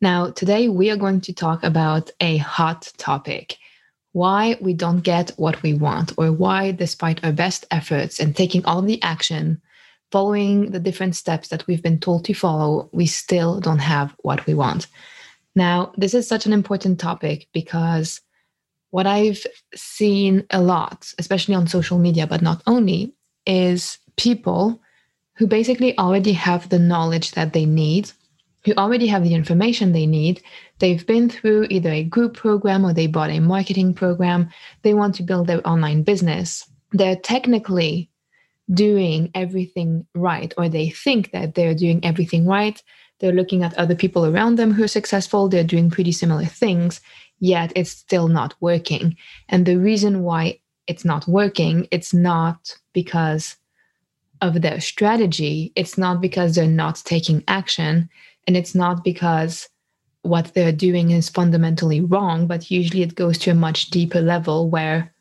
Now, today we are going to talk about a hot topic why we don't get what we want, or why, despite our best efforts and taking all the action, following the different steps that we've been told to follow, we still don't have what we want. Now, this is such an important topic because what I've seen a lot, especially on social media, but not only, is people who basically already have the knowledge that they need, who already have the information they need. They've been through either a group program or they bought a marketing program. They want to build their online business. They're technically doing everything right, or they think that they're doing everything right. They're looking at other people around them who are successful. They're doing pretty similar things, yet it's still not working. And the reason why it's not working, it's not because of their strategy. It's not because they're not taking action. And it's not because what they're doing is fundamentally wrong, but usually it goes to a much deeper level where,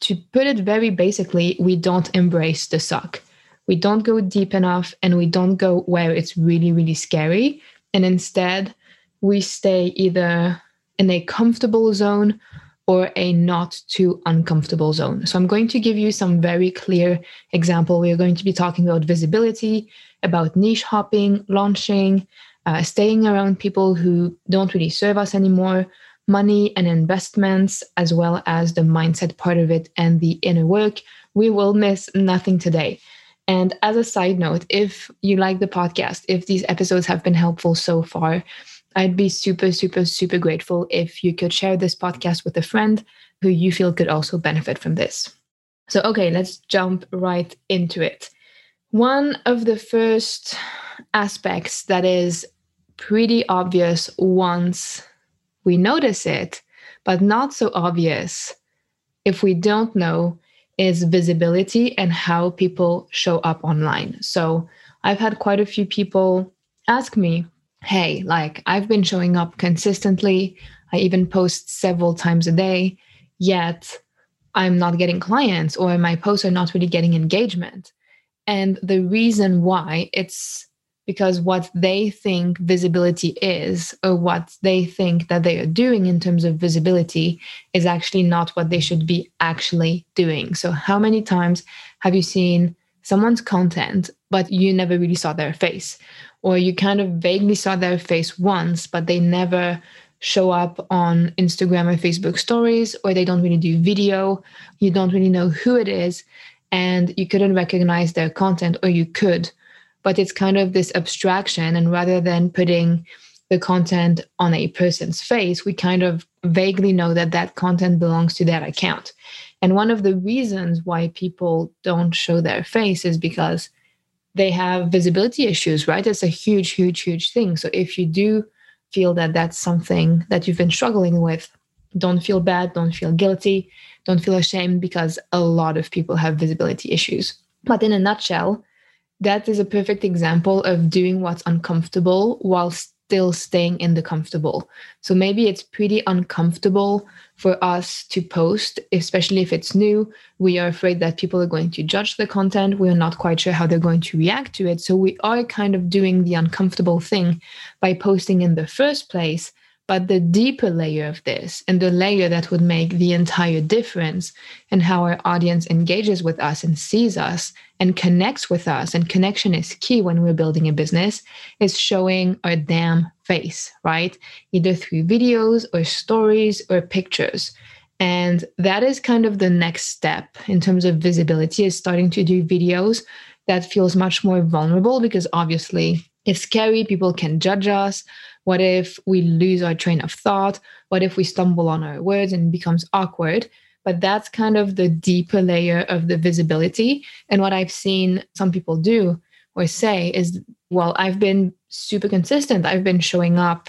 to put it very basically, we don't embrace the suck. We don't go deep enough and we don't go where it's really, really scary. And instead, we stay either in a comfortable zone or a not too uncomfortable zone. So I'm going to give you some very clear example. We are going to be talking about visibility, about niche hopping, launching, uh, staying around people who don't really serve us anymore, money and investments, as well as the mindset part of it and the inner work. We will miss nothing today. And as a side note, if you like the podcast, if these episodes have been helpful so far, I'd be super, super, super grateful if you could share this podcast with a friend who you feel could also benefit from this. So, okay, let's jump right into it. One of the first aspects that is pretty obvious once we notice it, but not so obvious if we don't know is visibility and how people show up online. So, I've had quite a few people ask me, hey, like I've been showing up consistently. I even post several times a day, yet I'm not getting clients or my posts are not really getting engagement. And the reason why it's because what they think visibility is or what they think that they are doing in terms of visibility is actually not what they should be actually doing. So, how many times have you seen someone's content, but you never really saw their face? Or you kind of vaguely saw their face once, but they never show up on Instagram or Facebook stories, or they don't really do video. You don't really know who it is, and you couldn't recognize their content, or you could, but it's kind of this abstraction. And rather than putting the content on a person's face, we kind of vaguely know that that content belongs to that account. And one of the reasons why people don't show their face is because they have visibility issues, right? It's a huge, huge, huge thing. So if you do feel that that's something that you've been struggling with, don't feel bad, don't feel guilty, don't feel ashamed because a lot of people have visibility issues. But in a nutshell, that is a perfect example of doing what's uncomfortable whilst still staying in the comfortable. So maybe it's pretty uncomfortable for us to post, especially if it's new. We are afraid that people are going to judge the content. We're not quite sure how they're going to react to it. So we are kind of doing the uncomfortable thing by posting in the first place but the deeper layer of this, and the layer that would make the entire difference in how our audience engages with us and sees us and connects with us, and connection is key when we're building a business, is showing our damn face, right? Either through videos or stories or pictures. And that is kind of the next step in terms of visibility, is starting to do videos that feels much more vulnerable because obviously it's scary. People can judge us. What if we lose our train of thought? What if we stumble on our words and it becomes awkward? But that's kind of the deeper layer of the visibility. And what I've seen some people do or say is, well, I've been super consistent. I've been showing up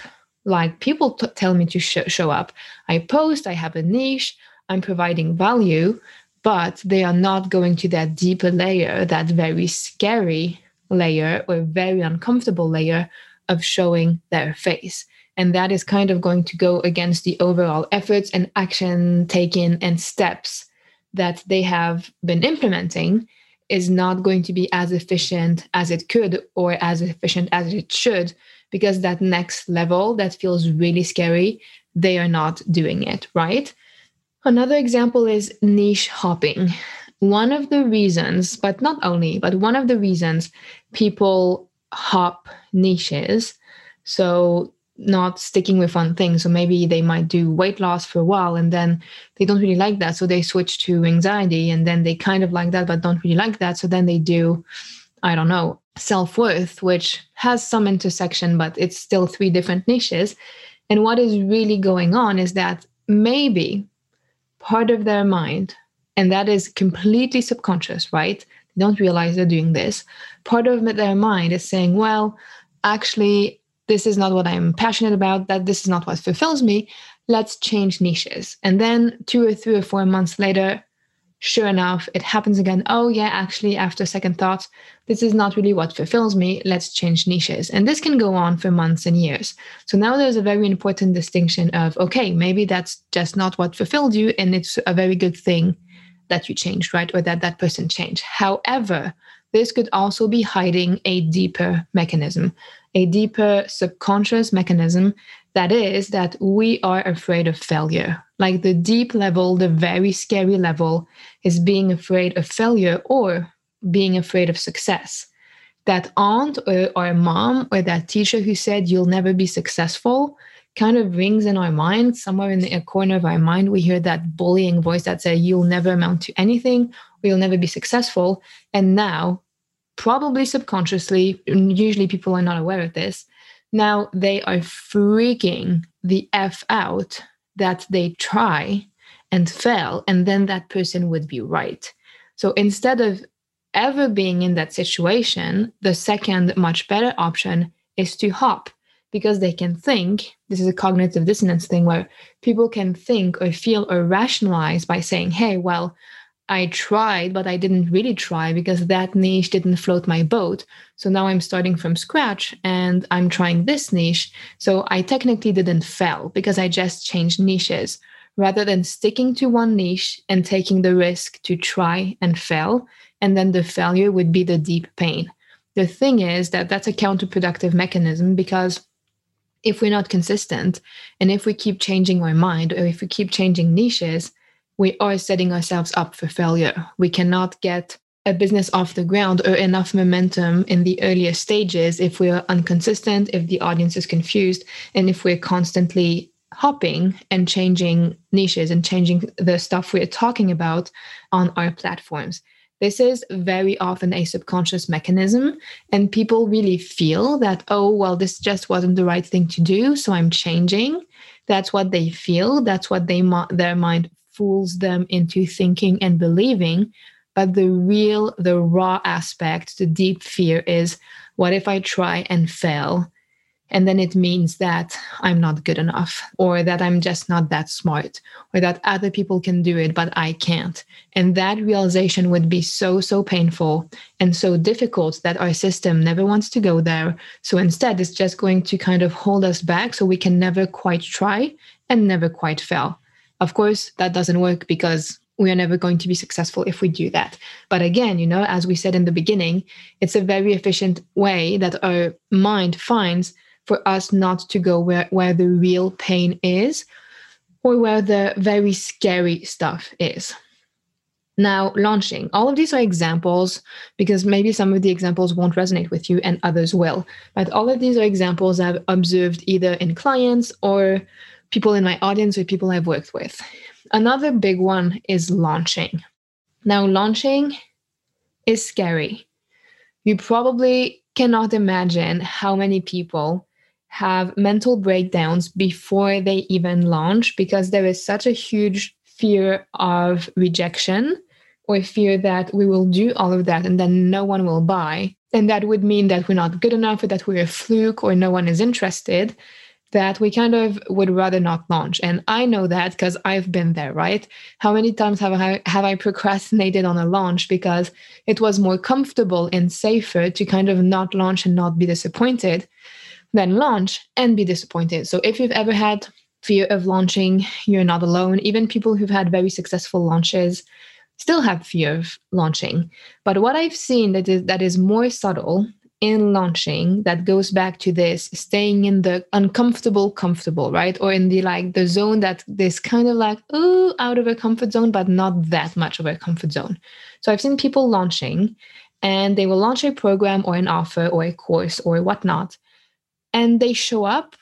Like people t- tell me to sh- show up. I post, I have a niche, I'm providing value, but they are not going to that deeper layer, that very scary layer or very uncomfortable layer of showing their face. And that is kind of going to go against the overall efforts and action taken and steps that they have been implementing is not going to be as efficient as it could or as efficient as it should because that next level that feels really scary they are not doing it right? Another example is niche hopping. One of the reasons but not only but one of the reasons people hop niches. So not sticking with one thing. So maybe they might do weight loss for a while and then they don't really like that. So they switch to anxiety and then they kind of like that, but don't really like that. So then they do, I don't know, self worth, which has some intersection, but it's still three different niches. And what is really going on is that maybe part of their mind, and that is completely subconscious, right? They don't realize they're doing this. Part of their mind is saying, well, actually, this is not what I'm passionate about, that this is not what fulfills me. Let's change niches. And then two or three or four months later, sure enough, it happens again. Oh, yeah, actually, after second thought, this is not really what fulfills me. Let's change niches. And this can go on for months and years. So now there's a very important distinction of, okay, maybe that's just not what fulfilled you. And it's a very good thing that you changed, right? Or that that person changed. However, this could also be hiding a deeper mechanism a deeper subconscious mechanism that is that we are afraid of failure. Like the deep level, the very scary level is being afraid of failure or being afraid of success. That aunt or, or mom or that teacher who said you'll never be successful kind of rings in our mind. Somewhere in the corner of our mind, we hear that bullying voice that says you'll never amount to anything or you'll never be successful. And now probably subconsciously, usually people are not aware of this. Now they are freaking the F out that they try and fail, and then that person would be right. So instead of ever being in that situation, the second, much better option is to hop because they can think. This is a cognitive dissonance thing where people can think or feel or rationalize by saying, hey, well, I tried, but I didn't really try because that niche didn't float my boat. So now I'm starting from scratch and I'm trying this niche. So I technically didn't fail because I just changed niches rather than sticking to one niche and taking the risk to try and fail. And then the failure would be the deep pain. The thing is that that's a counterproductive mechanism because if we're not consistent and if we keep changing our mind or if we keep changing niches, we are setting ourselves up for failure. We cannot get a business off the ground or enough momentum in the earlier stages if we are inconsistent, if the audience is confused, and if we're constantly hopping and changing niches and changing the stuff we're talking about on our platforms. This is very often a subconscious mechanism, and people really feel that, oh, well, this just wasn't the right thing to do, so I'm changing. That's what they feel. That's what they their mind fools them into thinking and believing. But the real, the raw aspect, the deep fear is what if I try and fail? And then it means that I'm not good enough, or that I'm just not that smart, or that other people can do it, but I can't. And that realization would be so, so painful and so difficult that our system never wants to go there. So instead, it's just going to kind of hold us back so we can never quite try and never quite fail. Of course, that doesn't work because we are never going to be successful if we do that. But again, you know, as we said in the beginning, it's a very efficient way that our mind finds for us not to go where, where the real pain is or where the very scary stuff is. Now, launching. All of these are examples because maybe some of the examples won't resonate with you and others will. But all of these are examples I've observed either in clients or people in my audience or people I've worked with. Another big one is launching. Now, launching is scary. You probably cannot imagine how many people have mental breakdowns before they even launch because there is such a huge fear of rejection or fear that we will do all of that and then no one will buy. And that would mean that we're not good enough or that we're a fluke or no one is interested that we kind of would rather not launch. And I know that because I've been there, right? How many times have I have I procrastinated on a launch because it was more comfortable and safer to kind of not launch and not be disappointed than launch and be disappointed. So if you've ever had fear of launching, you're not alone. Even people who've had very successful launches still have fear of launching. But what I've seen that is that is more subtle in launching that goes back to this staying in the uncomfortable comfortable right? Or in the like the zone that this kind of like oh out of a comfort zone but not that much of a comfort zone. So i've seen people launching and they will launch a program or an offer or a course or whatnot and they show up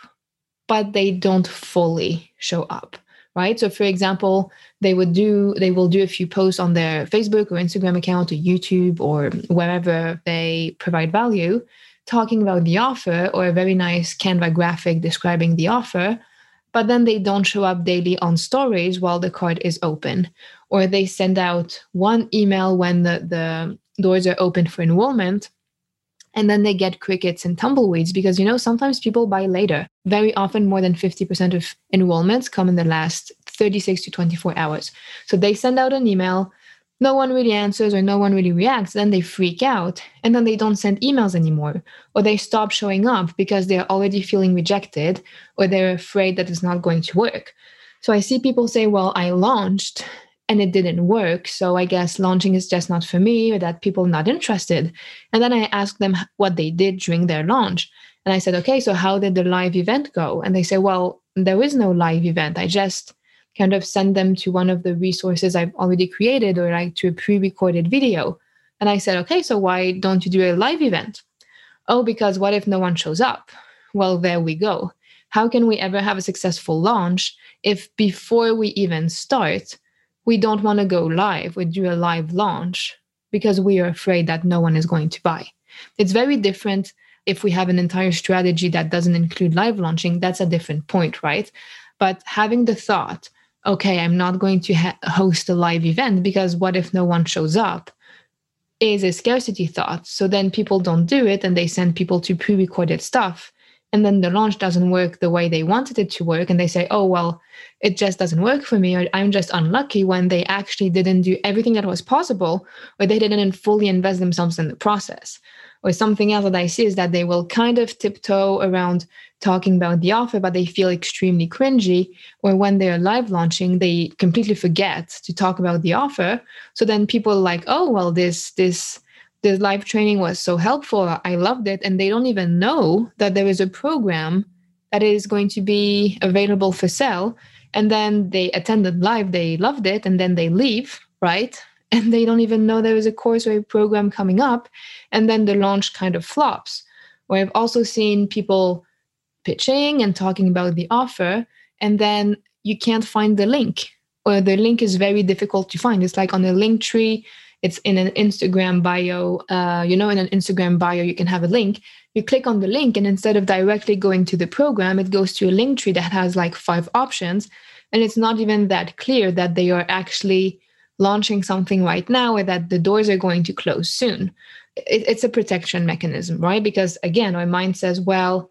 but they don't fully show up right? So for example they would do they will do a few posts on their facebook or instagram account or youtube or wherever they provide value talking about the offer or a very nice canva graphic describing the offer but then they don't show up daily on stories while the card is open or they send out one email when the, the doors are open for enrollment and then they get crickets and tumbleweeds because you know sometimes people buy later. Very often more than 50% of enrollments come in the last 36 to 24 hours so they send out an email no one really answers or no one really reacts then they freak out and then they don't send emails anymore or they stop showing up because they're already feeling rejected or they're afraid that it's not going to work so i see people say well i launched and it didn't work. So I guess launching is just not for me or that people are not interested. And then I ask them what they did during their launch. And I said, okay, so how did the live event go? And they say, well, there is no live event. I just kind of send them to one of the resources I've already created or like to a pre recorded video. And I said, okay, so why don't you do a live event? Oh, because what if no one shows up? Well, there we go. How can we ever have a successful launch if before we even start, we don't want to go live, we do a live launch because we are afraid that no one is going to buy. It's very different if we have an entire strategy that doesn't include live launching, that's a different point, right? But having the thought, okay, I'm not going to ha- host a live event because what if no one shows up? Is a scarcity thought. So then people don't do it and they send people to pre recorded stuff and then the launch doesn't work the way they wanted it to work and they say oh well it just doesn't work for me or i'm just unlucky when they actually didn't do everything that was possible or they didn't fully invest themselves in the process or something else that i see is that they will kind of tiptoe around talking about the offer but they feel extremely cringy or when they're live launching they completely forget to talk about the offer so then people like oh well this this this live training was so helpful. I loved it. And they don't even know that there is a program that is going to be available for sale. And then they attended live, they loved it, and then they leave, right? And they don't even know there is a course or a program coming up. And then the launch kind of flops. Or I've also seen people pitching and talking about the offer, and then you can't find the link, or the link is very difficult to find. It's like on a link tree it's in an Instagram bio. Uh, you know, in an Instagram bio, you can have a link. You click on the link, and instead of directly going to the program, it goes to a link tree that has like five options. And it's not even that clear that they are actually launching something right now or that the doors are going to close soon. It, it's a protection mechanism, right? Because again, our mind says, well,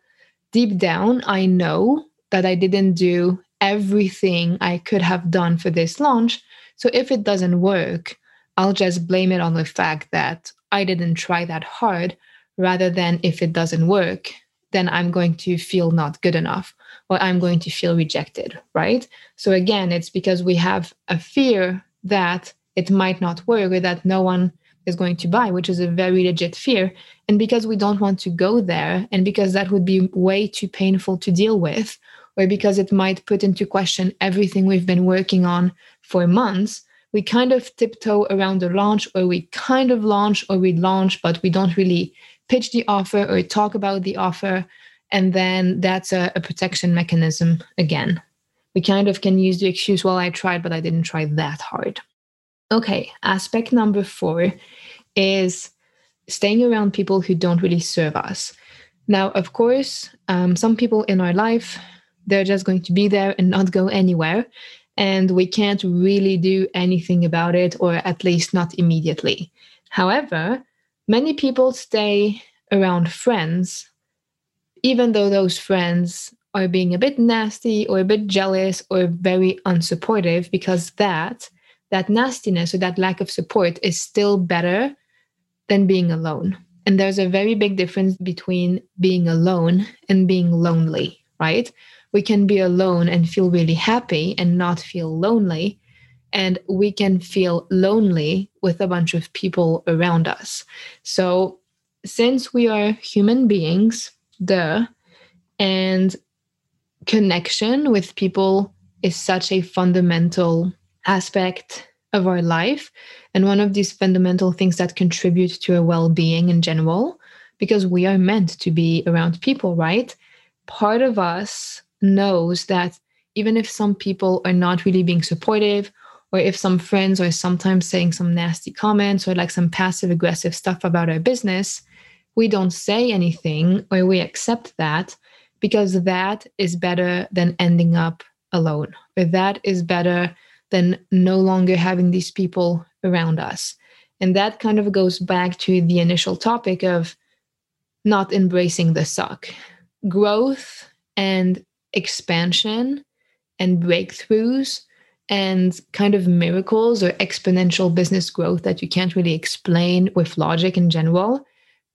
deep down, I know that I didn't do everything I could have done for this launch. So if it doesn't work, I'll just blame it on the fact that I didn't try that hard rather than if it doesn't work, then I'm going to feel not good enough or I'm going to feel rejected, right? So again, it's because we have a fear that it might not work or that no one is going to buy, which is a very legit fear. And because we don't want to go there, and because that would be way too painful to deal with, or because it might put into question everything we've been working on for months, we kind of tiptoe around the launch, or we kind of launch, or we launch, but we don't really pitch the offer or talk about the offer. And then that's a, a protection mechanism again. We kind of can use the excuse, well, I tried, but I didn't try that hard. Okay, aspect number four is staying around people who don't really serve us. Now, of course, um, some people in our life, they're just going to be there and not go anywhere and we can't really do anything about it, or at least not immediately. However, many people stay around friends, even though those friends are being a bit nasty or a bit jealous or very unsupportive because that that nastiness or that lack of support is still better than being alone. And there's a very big difference between being alone and being lonely, right? We can be alone and feel really happy and not feel lonely. And we can feel lonely with a bunch of people around us. So, since we are human beings, the and connection with people is such a fundamental aspect of our life. And one of these fundamental things that contribute to a well-being in general because we are meant to be around people right? Part of us knows that even if some people are not really being supportive or if some friends are sometimes saying some nasty comments or like some passive aggressive stuff about our business we don't say anything or we accept that because that is better than ending up alone or that is better than no longer having these people around us. And that kind of goes back to the initial topic of not embracing the suck. Growth and expansion and breakthroughs and kind of miracles or exponential business growth that you can't really explain with logic in general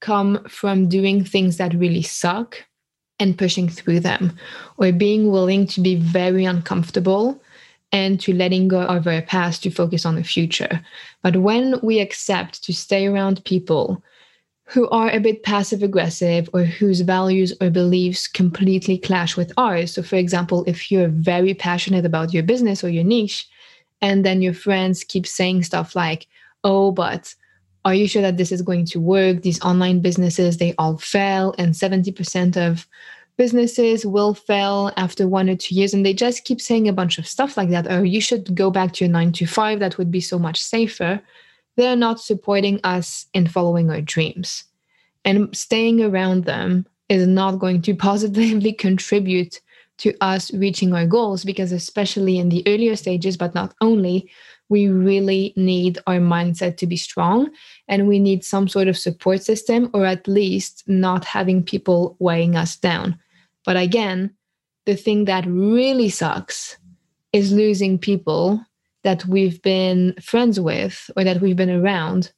come from doing things that really suck and pushing through them or being willing to be very uncomfortable and to letting go of our past to focus on the future. But when we accept to stay around people who are a bit passive aggressive or whose values or beliefs completely clash with ours. So, for example, if you're very passionate about your business or your niche, and then your friends keep saying stuff like, oh, but are you sure that this is going to work? These online businesses, they all fail, and 70% of businesses will fail after one or two years and they just keep saying a bunch of stuff like that. Oh you should go back to your 9 to 5 that would be so much safer. They're not supporting us in following our dreams. And staying around them is not going to positively contribute to us reaching our goals because especially in the earlier stages but not only we really need our mindset to be strong and we need some sort of support system or at least not having people weighing us down but again, the thing that really sucks is losing people that we've been friends with or that we've been around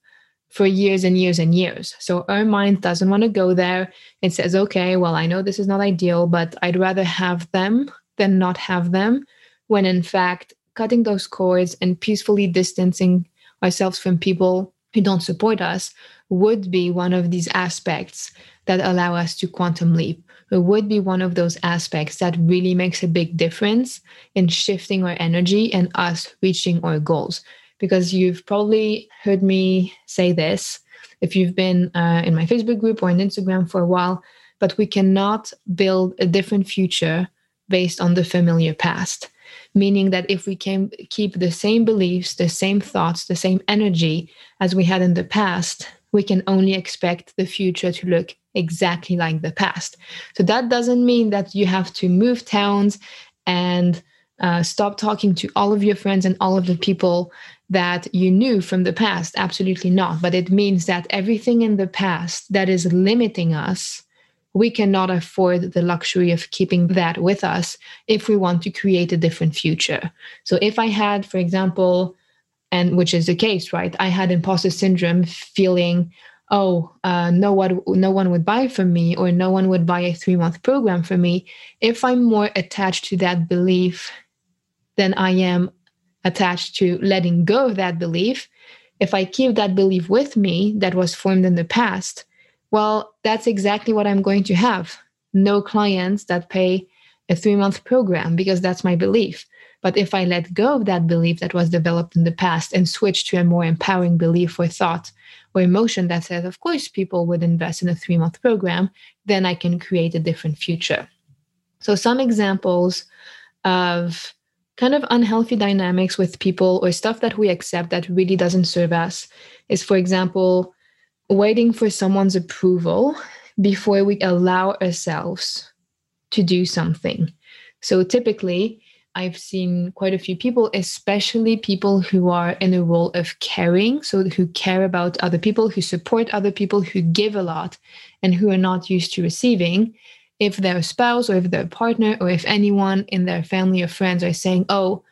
for years and years and years. So our mind doesn't want to go there. It says, okay, well, I know this is not ideal, but I'd rather have them than not have them. When in fact, cutting those cords and peacefully distancing ourselves from people who don't support us would be one of these aspects that allow us to quantum leap. It would be one of those aspects that really makes a big difference in shifting our energy and us reaching our goals. Because you've probably heard me say this if you've been uh, in my Facebook group or on Instagram for a while, but we cannot build a different future based on the familiar past. Meaning that if we can keep the same beliefs, the same thoughts, the same energy as we had in the past, we can only expect the future to look exactly like the past. So that doesn't mean that you have to move towns and uh, stop talking to all of your friends and all of the people that you knew from the past. Absolutely not. But it means that everything in the past that is limiting us, we cannot afford the luxury of keeping that with us if we want to create a different future. So if I had, for example, and which is the case, right? I had imposter syndrome, feeling, oh, uh, no one, no one would buy from me, or no one would buy a three month program for me. If I'm more attached to that belief than I am attached to letting go of that belief, if I keep that belief with me that was formed in the past, well, that's exactly what I'm going to have. No clients that pay a three month program because that's my belief. But if I let go of that belief that was developed in the past and switch to a more empowering belief or thought or emotion that says, of course, people would invest in a three month program, then I can create a different future. So, some examples of kind of unhealthy dynamics with people or stuff that we accept that really doesn't serve us is, for example, waiting for someone's approval before we allow ourselves to do something. So, typically, I've seen quite a few people, especially people who are in a role of caring, so who care about other people, who support other people, who give a lot, and who are not used to receiving. if their spouse or if their partner or if anyone in their family or friends are saying, oh,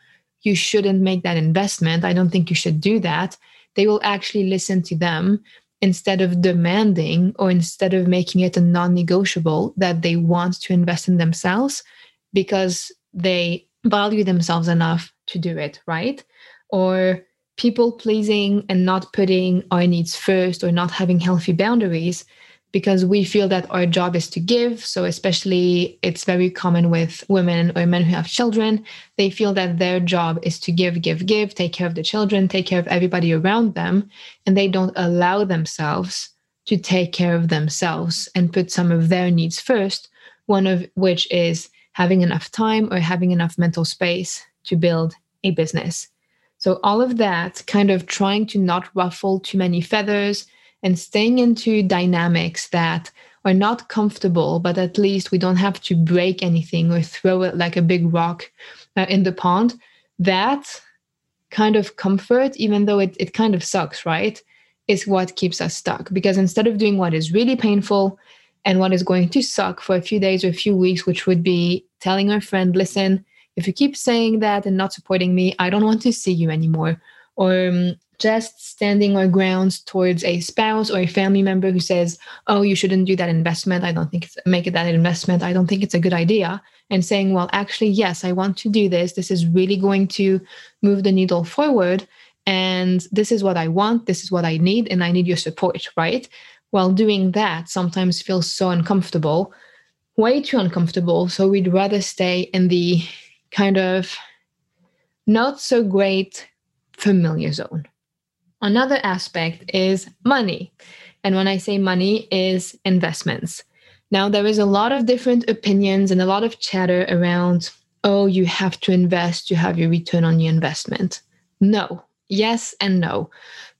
you shouldn't make that investment, I don't think you should do that, they will actually listen to them instead of demanding or instead of making it a non negotiable that they want to invest in themselves because they value themselves enough to do it, right? Or people pleasing and not putting our needs first or not having healthy boundaries because we feel that our job is to give. So, especially, it's very common with women or men who have children. They feel that their job is to give, give, give, take care of the children, take care of everybody around them. And they don't allow themselves to take care of themselves and put some of their needs first, one of which is having enough time or having enough mental space to build a business. So, all of that kind of trying to not ruffle too many feathers and staying into dynamics that are not comfortable, but at least we don't have to break anything or throw it like a big rock uh, in the pond. That kind of comfort, even though it, it kind of sucks, right? Is what keeps us stuck. Because instead of doing what is really painful and what is going to suck for a few days or a few weeks, which would be telling our friend, listen, if you keep saying that and not supporting me, I don't want to see you anymore. Or um, just standing our grounds towards a spouse or a family member who says, "Oh, you shouldn't do that investment. I don't think it's make it that investment. I don't think it's a good idea." And saying, "Well, actually, yes, I want to do this. This is really going to move the needle forward, and this is what I want. This is what I need, and I need your support." Right? Well, doing that sometimes feels so uncomfortable, way too uncomfortable. So we'd rather stay in the kind of not so great familiar zone Another aspect is money. And when I say money, is investments. Now, there is a lot of different opinions and a lot of chatter around, oh, you have to invest to have your return on your investment. No, yes, and no.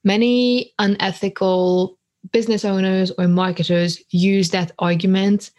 Many unethical business owners or marketers use that argument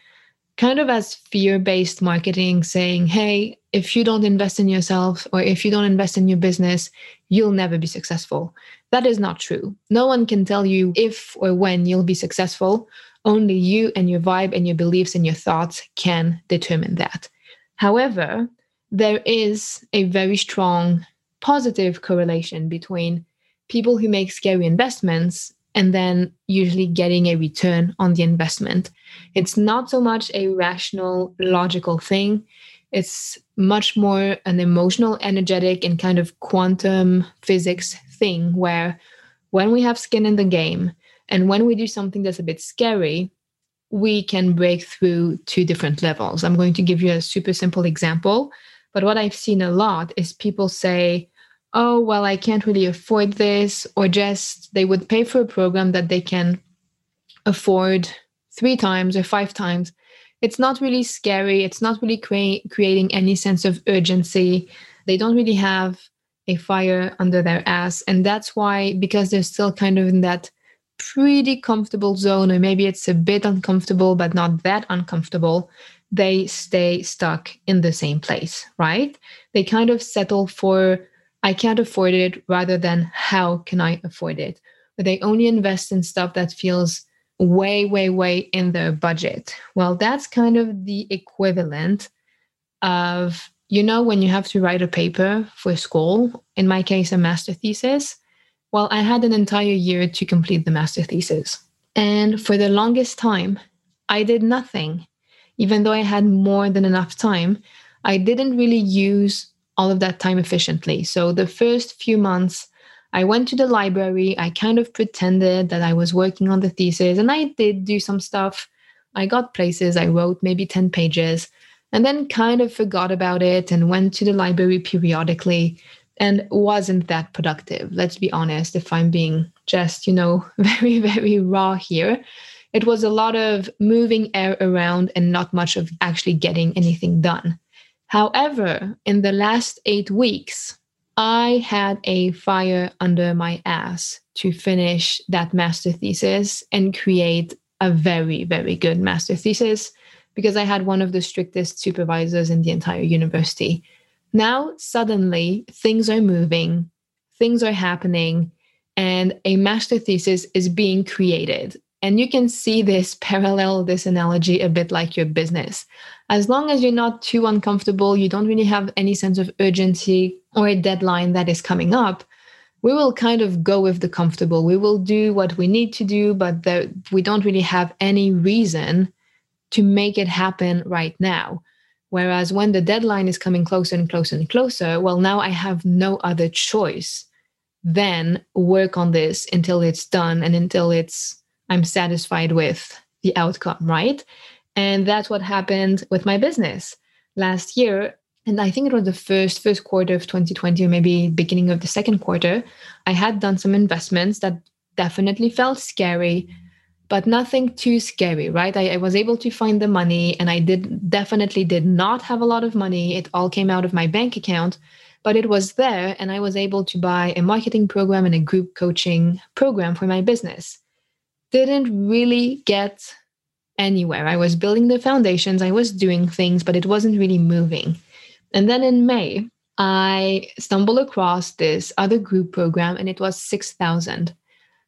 kind of as fear based marketing, saying, hey, if you don't invest in yourself or if you don't invest in your business, you'll never be successful. That is not true. No one can tell you if or when you'll be successful. Only you and your vibe and your beliefs and your thoughts can determine that. However, there is a very strong positive correlation between people who make scary investments and then usually getting a return on the investment. It's not so much a rational, logical thing. It's much more an emotional, energetic, and kind of quantum physics thing where when we have skin in the game and when we do something that's a bit scary, we can break through two different levels. I'm going to give you a super simple example. But what I've seen a lot is people say, oh, well, I can't really afford this, or just they would pay for a program that they can afford three times or five times. It's not really scary. It's not really cre- creating any sense of urgency. They don't really have a fire under their ass. And that's why, because they're still kind of in that pretty comfortable zone, or maybe it's a bit uncomfortable, but not that uncomfortable, they stay stuck in the same place, right? They kind of settle for I can't afford it rather than how can I afford it? But they only invest in stuff that feels way, way, way in their budget. Well, that's kind of the equivalent of, you know, when you have to write a paper for school, in my case, a master thesis. Well, I had an entire year to complete the master thesis. And for the longest time, I did nothing. Even though I had more than enough time, I didn't really use all of that time efficiently. So the first few months, I went to the library. I kind of pretended that I was working on the thesis, and I did do some stuff. I got places, I wrote maybe 10 pages, and then kind of forgot about it and went to the library periodically and wasn't that productive. Let's be honest, if I'm being just, you know, very, very raw here. It was a lot of moving air around and not much of actually getting anything done. However, in the last eight weeks, I had a fire under my ass to finish that master thesis and create a very, very good master thesis because I had one of the strictest supervisors in the entire university. Now, suddenly, things are moving, things are happening, and a master thesis is being created. And you can see this parallel, this analogy a bit like your business. As long as you're not too uncomfortable, you don't really have any sense of urgency or a deadline that is coming up, we will kind of go with the comfortable. We will do what we need to do, but the, we don't really have any reason to make it happen right now. Whereas when the deadline is coming closer and closer and closer, well, now I have no other choice than work on this until it's done and until it's I'm satisfied with the outcome, right? And that's what happened with my business last year. And I think it was the first first quarter of 2020, or maybe beginning of the second quarter. I had done some investments that definitely felt scary, but nothing too scary, right? I, I was able to find the money, and I did definitely did not have a lot of money. It all came out of my bank account, but it was there, and I was able to buy a marketing program and a group coaching program for my business. Didn't really get anywhere. I was building the foundations, I was doing things, but it wasn't really moving. And then in May, I stumbled across this other group program and it was 6,000.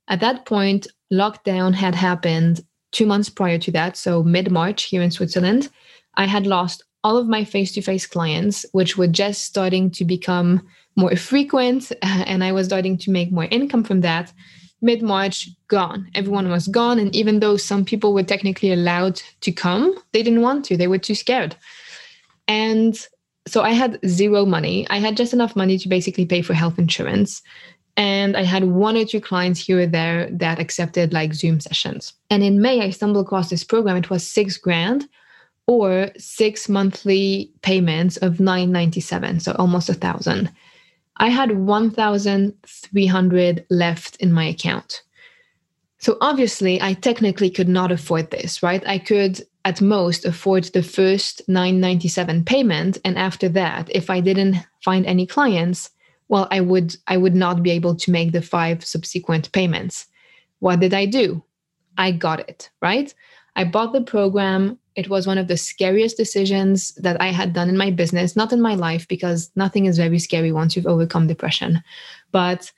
At that point, lockdown had happened two months prior to that. So mid March here in Switzerland, I had lost all of my face to face clients, which were just starting to become more frequent. And I was starting to make more income from that mid March, gone. Everyone was gone. And even though some people were technically allowed to come, they didn't want to, they were too scared. And so I had zero money. I had just enough money to basically pay for health insurance. And I had one or two clients here or there that accepted like Zoom sessions. And in May, I stumbled across this program. It was six grand or six monthly payments of 997 so almost a thousand I had 1,300 left in my account. So obviously, I technically could not afford this, right? I could at most afford the first 997 payment and after that, if I didn't find any clients, well, I would I would not be able to make the five subsequent payments. What did I do? I got it, right? I bought the program it was one of the scariest decisions that I had done in my business, not in my life, because nothing is very scary once you've overcome depression. But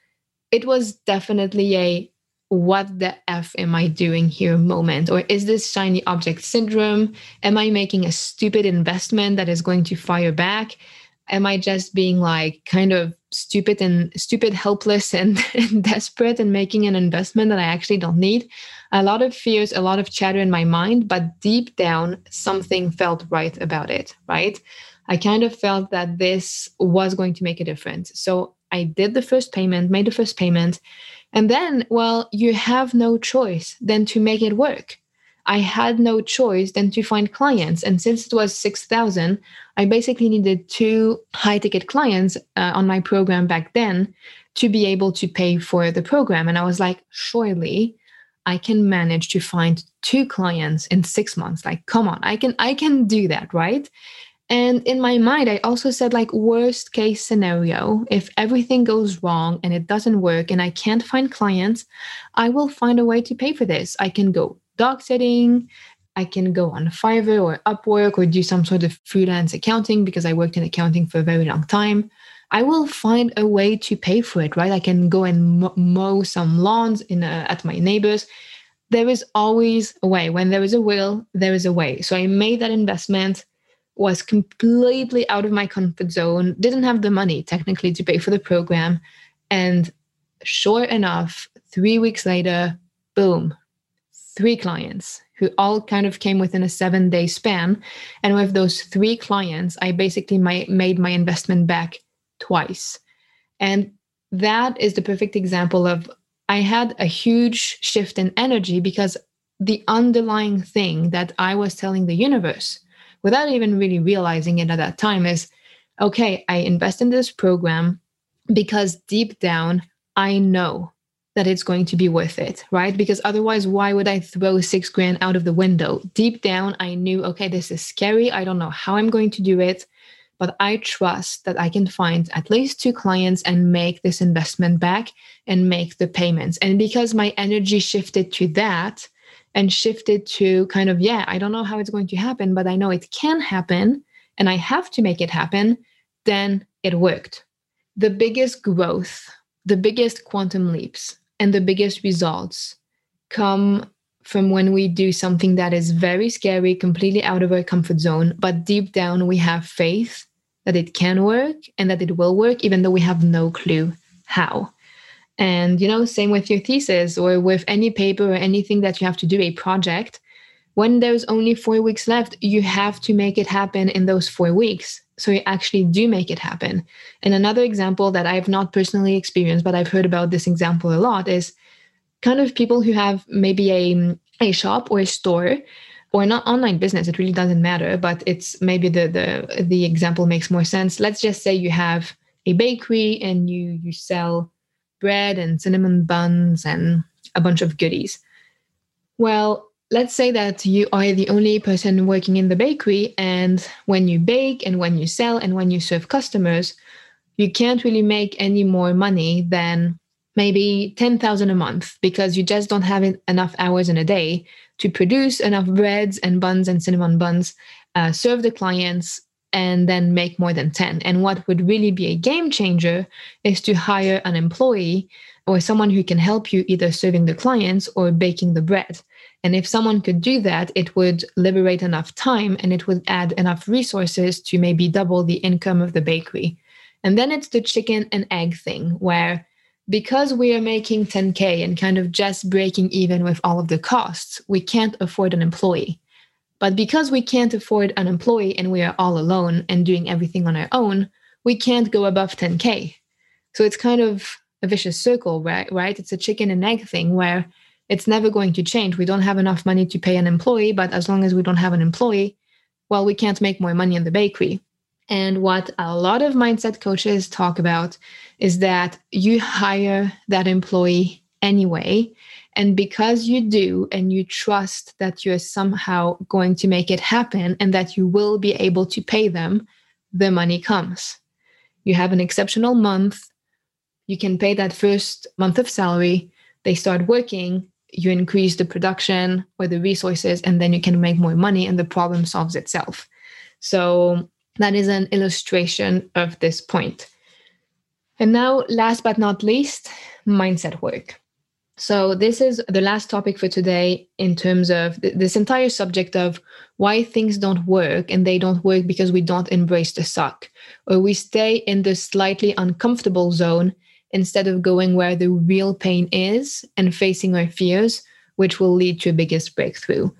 it was definitely a what the F am I doing here moment? Or is this shiny object syndrome? Am I making a stupid investment that is going to fire back? Am I just being like kind of stupid and stupid, helpless, and, and desperate and making an investment that I actually don't need? a lot of fears, a lot of chatter in my mind, but deep down, something felt right about it, right? I kind of felt that this was going to make a difference. So I did the first payment, made the first payment. And then, well, you have no choice than to make it work. I had no choice than to find clients. And since it was 6,000, I basically needed two high ticket clients uh, on my program back then to be able to pay for the program. And I was like, surely I can manage to find two clients in 6 months. Like come on, I can I can do that, right? And in my mind, I also said, like, worst case scenario, if everything goes wrong and it doesn't work and I can't find clients, I will find a way to pay for this. I can go dog sitting, I can go on Fiverr or Upwork or do some sort of freelance accounting because I worked in accounting for a very long time. I will find a way to pay for it, right? I can go and mow some lawns in a, at my neighbors. There is always a way. When there is a will, there is a way. So I made that investment, was completely out of my comfort zone, didn't have the money technically to pay for the program. And sure enough, three weeks later, boom, three clients who all kind of came within a seven day span. And with those three clients, I basically my, made my investment back twice. And that is the perfect example of I had a huge shift in energy because the underlying thing that I was telling the universe without even really realizing it at that time is okay, I invest in this program because deep down, I know that it's going to be worth it, right? Because otherwise, why would I throw six grand out of the window? Deep down, I knew, okay, this is scary. I don't know how I'm going to do it but I trust that I can find at least two clients and make this investment back and make the payments. And because my energy shifted to that and shifted to kind of, yeah, I don't know how it's going to happen, but I know it can happen and I have to make it happen, then it worked. The biggest growth, the biggest quantum leaps, and the biggest results come from when we do something that is very scary, completely out of our comfort zone, but deep down we have faith that it can work and that it will work, even though we have no clue how. And, you know, same with your thesis or with any paper or anything that you have to do, a project. When there's only four weeks left, you have to make it happen in those four weeks. So you actually do make it happen. And another example that I've not personally experienced, but I've heard about this example a lot is kind of people who have maybe a, a shop or a store or not online business it really doesn't matter but it's maybe the the the example makes more sense let's just say you have a bakery and you you sell bread and cinnamon buns and a bunch of goodies well let's say that you are the only person working in the bakery and when you bake and when you sell and when you serve customers you can't really make any more money than maybe 10,000 a month because you just don't have enough hours in a day to produce enough breads and buns and cinnamon buns, uh, serve the clients, and then make more than 10. And what would really be a game changer is to hire an employee or someone who can help you either serving the clients or baking the bread. And if someone could do that, it would liberate enough time and it would add enough resources to maybe double the income of the bakery. And then it's the chicken and egg thing where because we are making 10K and kind of just breaking even with all of the costs, we can't afford an employee. But because we can't afford an employee and we are all alone and doing everything on our own, we can't go above 10K. So it's kind of a vicious circle, right? right? It's a chicken and egg thing where it's never going to change. We don't have enough money to pay an employee, but as long as we don't have an employee, well, we can't make more money in the bakery. And what a lot of mindset coaches talk about is that you hire that employee anyway. And because you do, and you trust that you're somehow going to make it happen and that you will be able to pay them, the money comes. You have an exceptional month. You can pay that first month of salary. They start working. You increase the production or the resources, and then you can make more money, and the problem solves itself. So, that is an illustration of this point. And now, last but not least, mindset work. So, this is the last topic for today in terms of th- this entire subject of why things don't work and they don't work because we don't embrace the suck or we stay in the slightly uncomfortable zone instead of going where the real pain is and facing our fears, which will lead to a biggest breakthrough.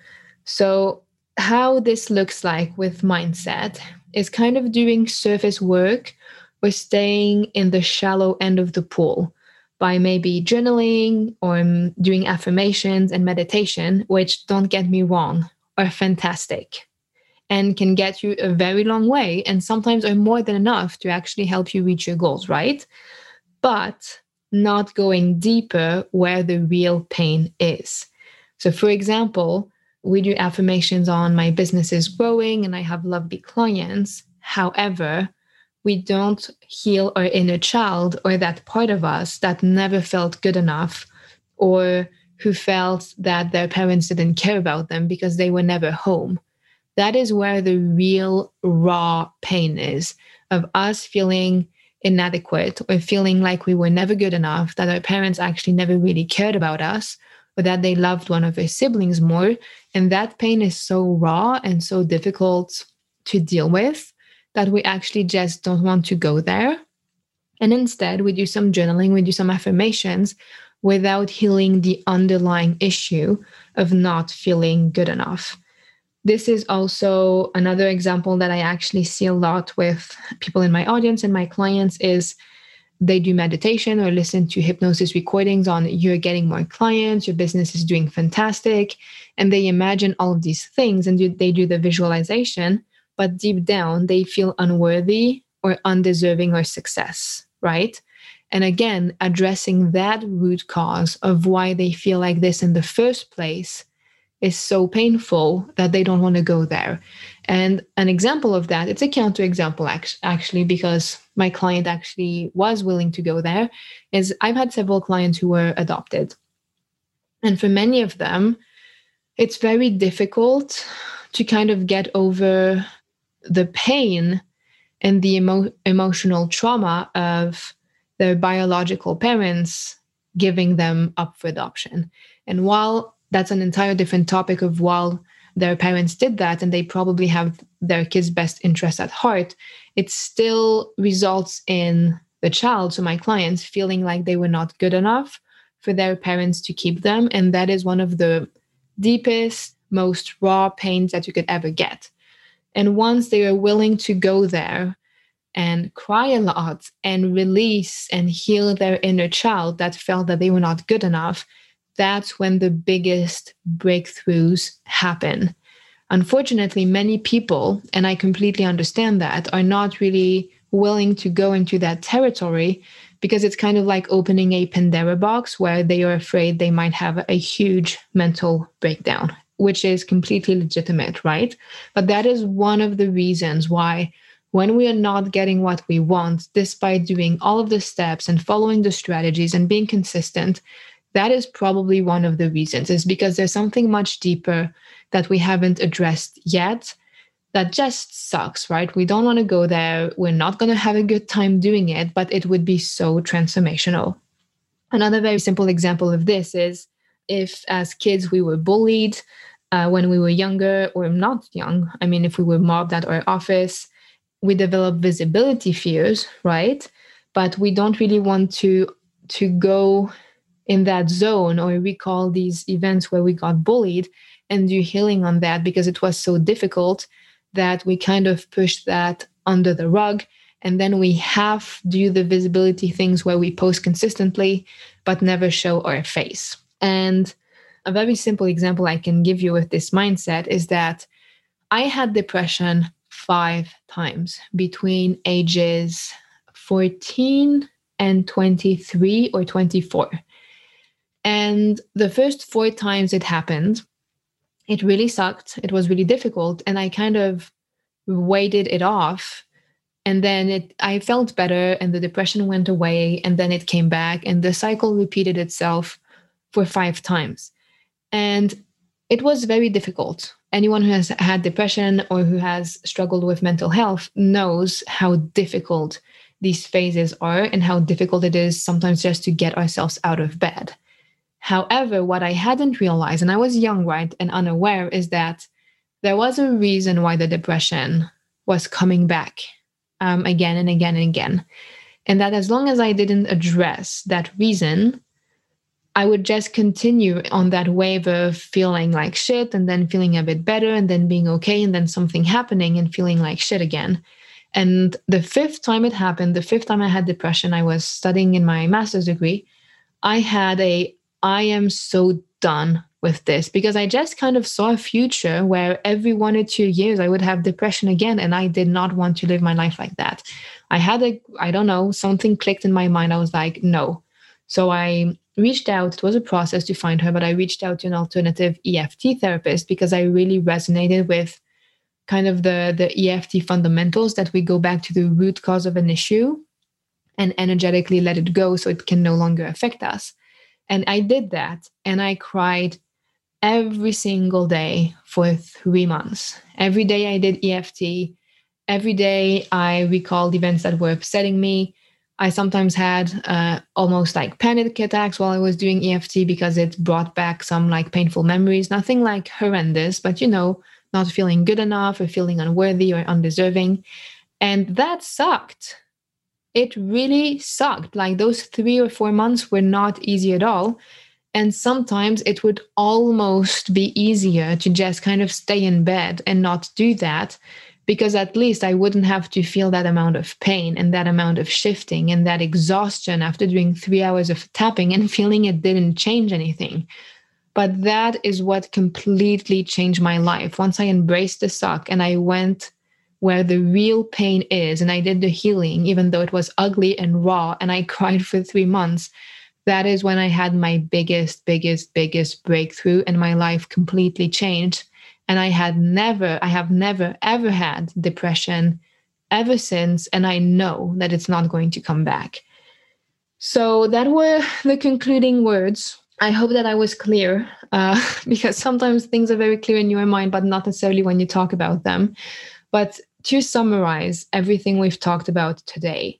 So, how this looks like with mindset is kind of doing surface work or staying in the shallow end of the pool by maybe journaling or um, doing affirmations and meditation, which don't get me wrong, are fantastic and can get you a very long way and sometimes are more than enough to actually help you reach your goals, right? But not going deeper where the real pain is. So, for example, we do affirmations on my business is growing and I have lovely clients. However, we don't heal our inner child or that part of us that never felt good enough or who felt that their parents didn't care about them because they were never home. That is where the real raw pain is of us feeling inadequate or feeling like we were never good enough, that our parents actually never really cared about us, or that they loved one of their siblings more. And that pain is so raw and so difficult to deal with that we actually just don't want to go there. And instead, we do some journaling, we do some affirmations without healing the underlying issue of not feeling good enough. This is also another example that I actually see a lot with people in my audience and my clients is they do meditation or listen to hypnosis recordings on you're getting more clients, your business is doing fantastic. And they imagine all of these things and do, they do the visualization, but deep down they feel unworthy or undeserving of success, right? And again, addressing that root cause of why they feel like this in the first place is so painful that they don't want to go there. And an example of that, it's a counterexample actually, because my client actually was willing to go there, is I've had several clients who were adopted. And for many of them, it's very difficult to kind of get over the pain and the emo- emotional trauma of their biological parents giving them up for adoption. And while that's an entire different topic of while their parents did that and they probably have their kids' best interest at heart, it still results in the child, so my clients, feeling like they were not good enough for their parents to keep them. And that is one of the deepest, most raw pains that you could ever get. And once they are willing to go there and cry a lot and release and heal their inner child that felt that they were not good enough, that's when the biggest breakthroughs happen. Unfortunately, many people, and I completely understand that, are not really willing to go into that territory because it's kind of like opening a Pandora box where they are afraid they might have a huge mental breakdown, which is completely legitimate, right? But that is one of the reasons why when we are not getting what we want, despite doing all of the steps and following the strategies and being consistent, that is probably one of the reasons, is because there's something much deeper that we haven't addressed yet that just sucks, right? We don't want to go there. We're not going to have a good time doing it, but it would be so transformational. Another very simple example of this is if, as kids, we were bullied uh, when we were younger or not young, I mean, if we were mobbed at our office, we develop visibility fears, right? But we don't really want to to go in that zone or recall these events where we got bullied and do healing on that because it was so difficult that we kind of push that under the rug. And then we have do the visibility things where we post consistently but never show our face. And a very simple example i can give you with this mindset is that i had depression five times between ages 14 and 23 or 24 and the first four times it happened it really sucked. It was really difficult. And I kind of waited it off. And then it I felt better and the depression went away and then it came back and the cycle repeated itself for five times. And it was very difficult. Anyone who has had depression or who has struggled with mental health knows how difficult these phases are and how difficult it is sometimes just to get ourselves out of bed. However, what I hadn't realized, and I was young, right, and unaware, is that there was a reason why the depression was coming back um, again and again and again. And that as long as I didn't address that reason, I would just continue on that wave of feeling like shit and then feeling a bit better and then being okay and then something happening and feeling like shit again. And the fifth time it happened, the fifth time I had depression, I was studying in my master's degree. I had a I am so done with this because I just kind of saw a future where every one or two years I would have depression again. And I did not want to live my life like that. I had a, I don't know, something clicked in my mind. I was like, no. So I reached out. It was a process to find her, but I reached out to an alternative EFT therapist because I really resonated with kind of the, the EFT fundamentals that we go back to the root cause of an issue and energetically let it go so it can no longer affect us. And I did that and I cried every single day for three months. Every day I did EFT. Every day I recalled events that were upsetting me. I sometimes had uh, almost like panic attacks while I was doing EFT because it brought back some like painful memories. Nothing like horrendous, but you know, not feeling good enough or feeling unworthy or undeserving. And that sucked it really sucked. Like those three or four months were not easy at all. And sometimes it would almost be easier to just kind of stay in bed and not do that because at least I wouldn't have to feel that amount of pain and that amount of shifting and that exhaustion after doing three hours of tapping and feeling it didn't change anything. But that is what completely changed my life. Once I embraced the suck and I went where the real pain is and i did the healing even though it was ugly and raw and i cried for three months that is when i had my biggest biggest biggest breakthrough and my life completely changed. And i had never i have never ever had depression ever since and i know that it's not going to come back. So that were the concluding words. I hope that I was clear uh, because sometimes things are very clear in your mind, but not necessarily when you talk about them. But to summarize everything we've talked about today,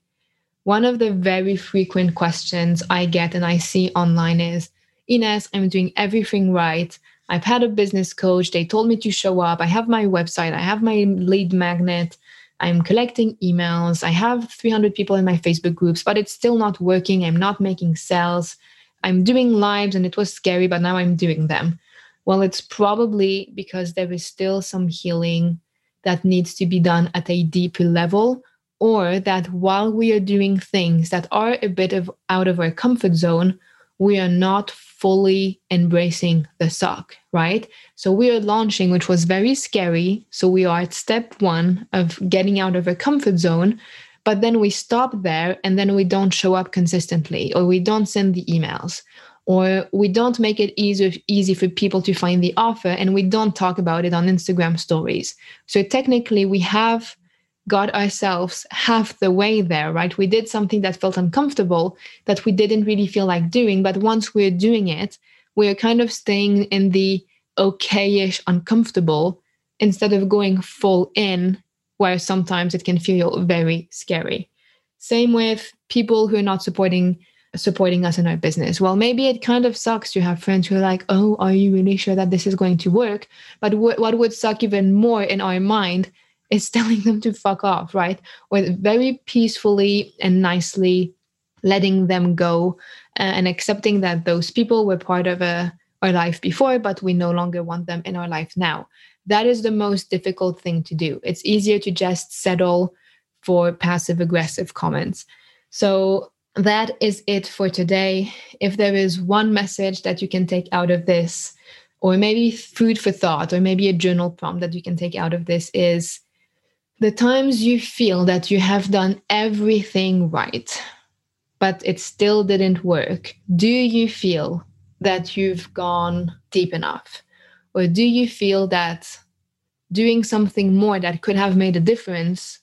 one of the very frequent questions I get and I see online is Ines, I'm doing everything right. I've had a business coach. They told me to show up. I have my website. I have my lead magnet. I'm collecting emails. I have 300 people in my Facebook groups, but it's still not working. I'm not making sales. I'm doing lives and it was scary, but now I'm doing them. Well, it's probably because there is still some healing that needs to be done at a deeper level, or that while we are doing things that are a bit of out of our comfort zone, we are not fully embracing the suck, right? So we are launching, which was very scary. So we are at step one of getting out of a comfort zone, but then we stop there and then we don't show up consistently, or we don't send the emails, or we don't make it easy, easy for people to find the offer, and we don't talk about it on Instagram stories. So technically, we have got ourselves half the way there, right? We did something that felt uncomfortable that we didn't really feel like doing. But once we're doing it, we're kind of staying in the okayish uncomfortable instead of going full in, where sometimes it can feel very scary. Same with people who are not supporting supporting us in our business. Well, maybe it kind of sucks to have friends who are like, "Oh, are you really sure that this is going to work?" But w- what would suck even more in our mind is telling them to fuck off, right? Or very peacefully and nicely letting them go and accepting that those people were part of a, uh, our life before, but we no longer want them in our life now. That is the most difficult thing to do. It's easier to just settle for passive aggressive comments. So that is it for today. If there is one message that you can take out of this, or maybe food for thought, or maybe a journal prompt that you can take out of this, is the times you feel that you have done everything right, but it still didn't work, do you feel that you've gone deep enough? Or do you feel that doing something more that could have made a difference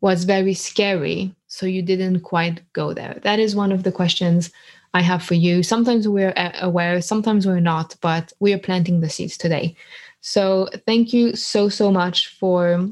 was very scary, so you didn't quite go there? That is one of the questions I have for you. Sometimes we're uh, aware, sometimes we're not, but we are planting the seeds today. So thank you so, so much for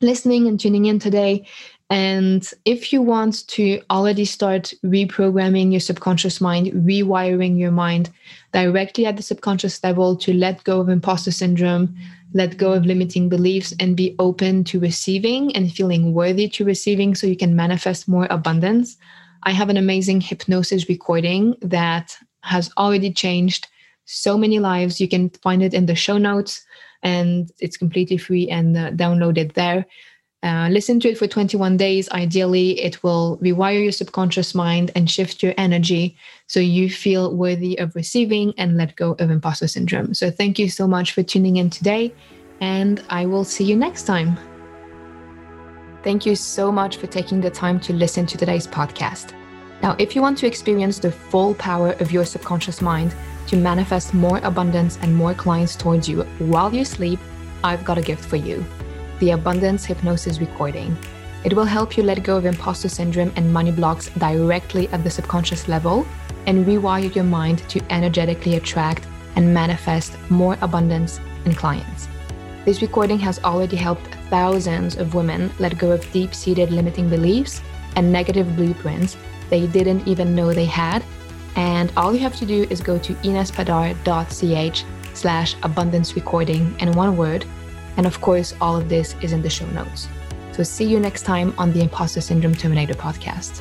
listening and tuning in today. And if you want to already start reprogramming your subconscious mind, rewiring your mind directly at the subconscious level to let go of imposter syndrome, let go of limiting beliefs, and be open to receiving and feeling worthy to receiving so you can manifest more abundance, I have an amazing hypnosis recording that has already changed so many lives. You can find it in the show notes and it's completely free and uh, download it there. Uh, listen to it for 21 days. Ideally, it will rewire your subconscious mind and shift your energy so you feel worthy of receiving and let go of imposter syndrome. So, thank you so much for tuning in today, and I will see you next time. Thank you so much for taking the time to listen to today's podcast. Now, if you want to experience the full power of your subconscious mind, to manifest more abundance and more clients towards you while you sleep, I've got a gift for you the Abundance Hypnosis Recording. It will help you let go of imposter syndrome and money blocks directly at the subconscious level and rewire your mind to energetically attract and manifest more abundance and clients. This recording has already helped thousands of women let go of deep seated limiting beliefs and negative blueprints they didn't even know they had and all you have to do is go to inespadar.ch slash abundance recording in one word. And of course, all of this is in the show notes. So see you next time on the Imposter Syndrome Terminator podcast.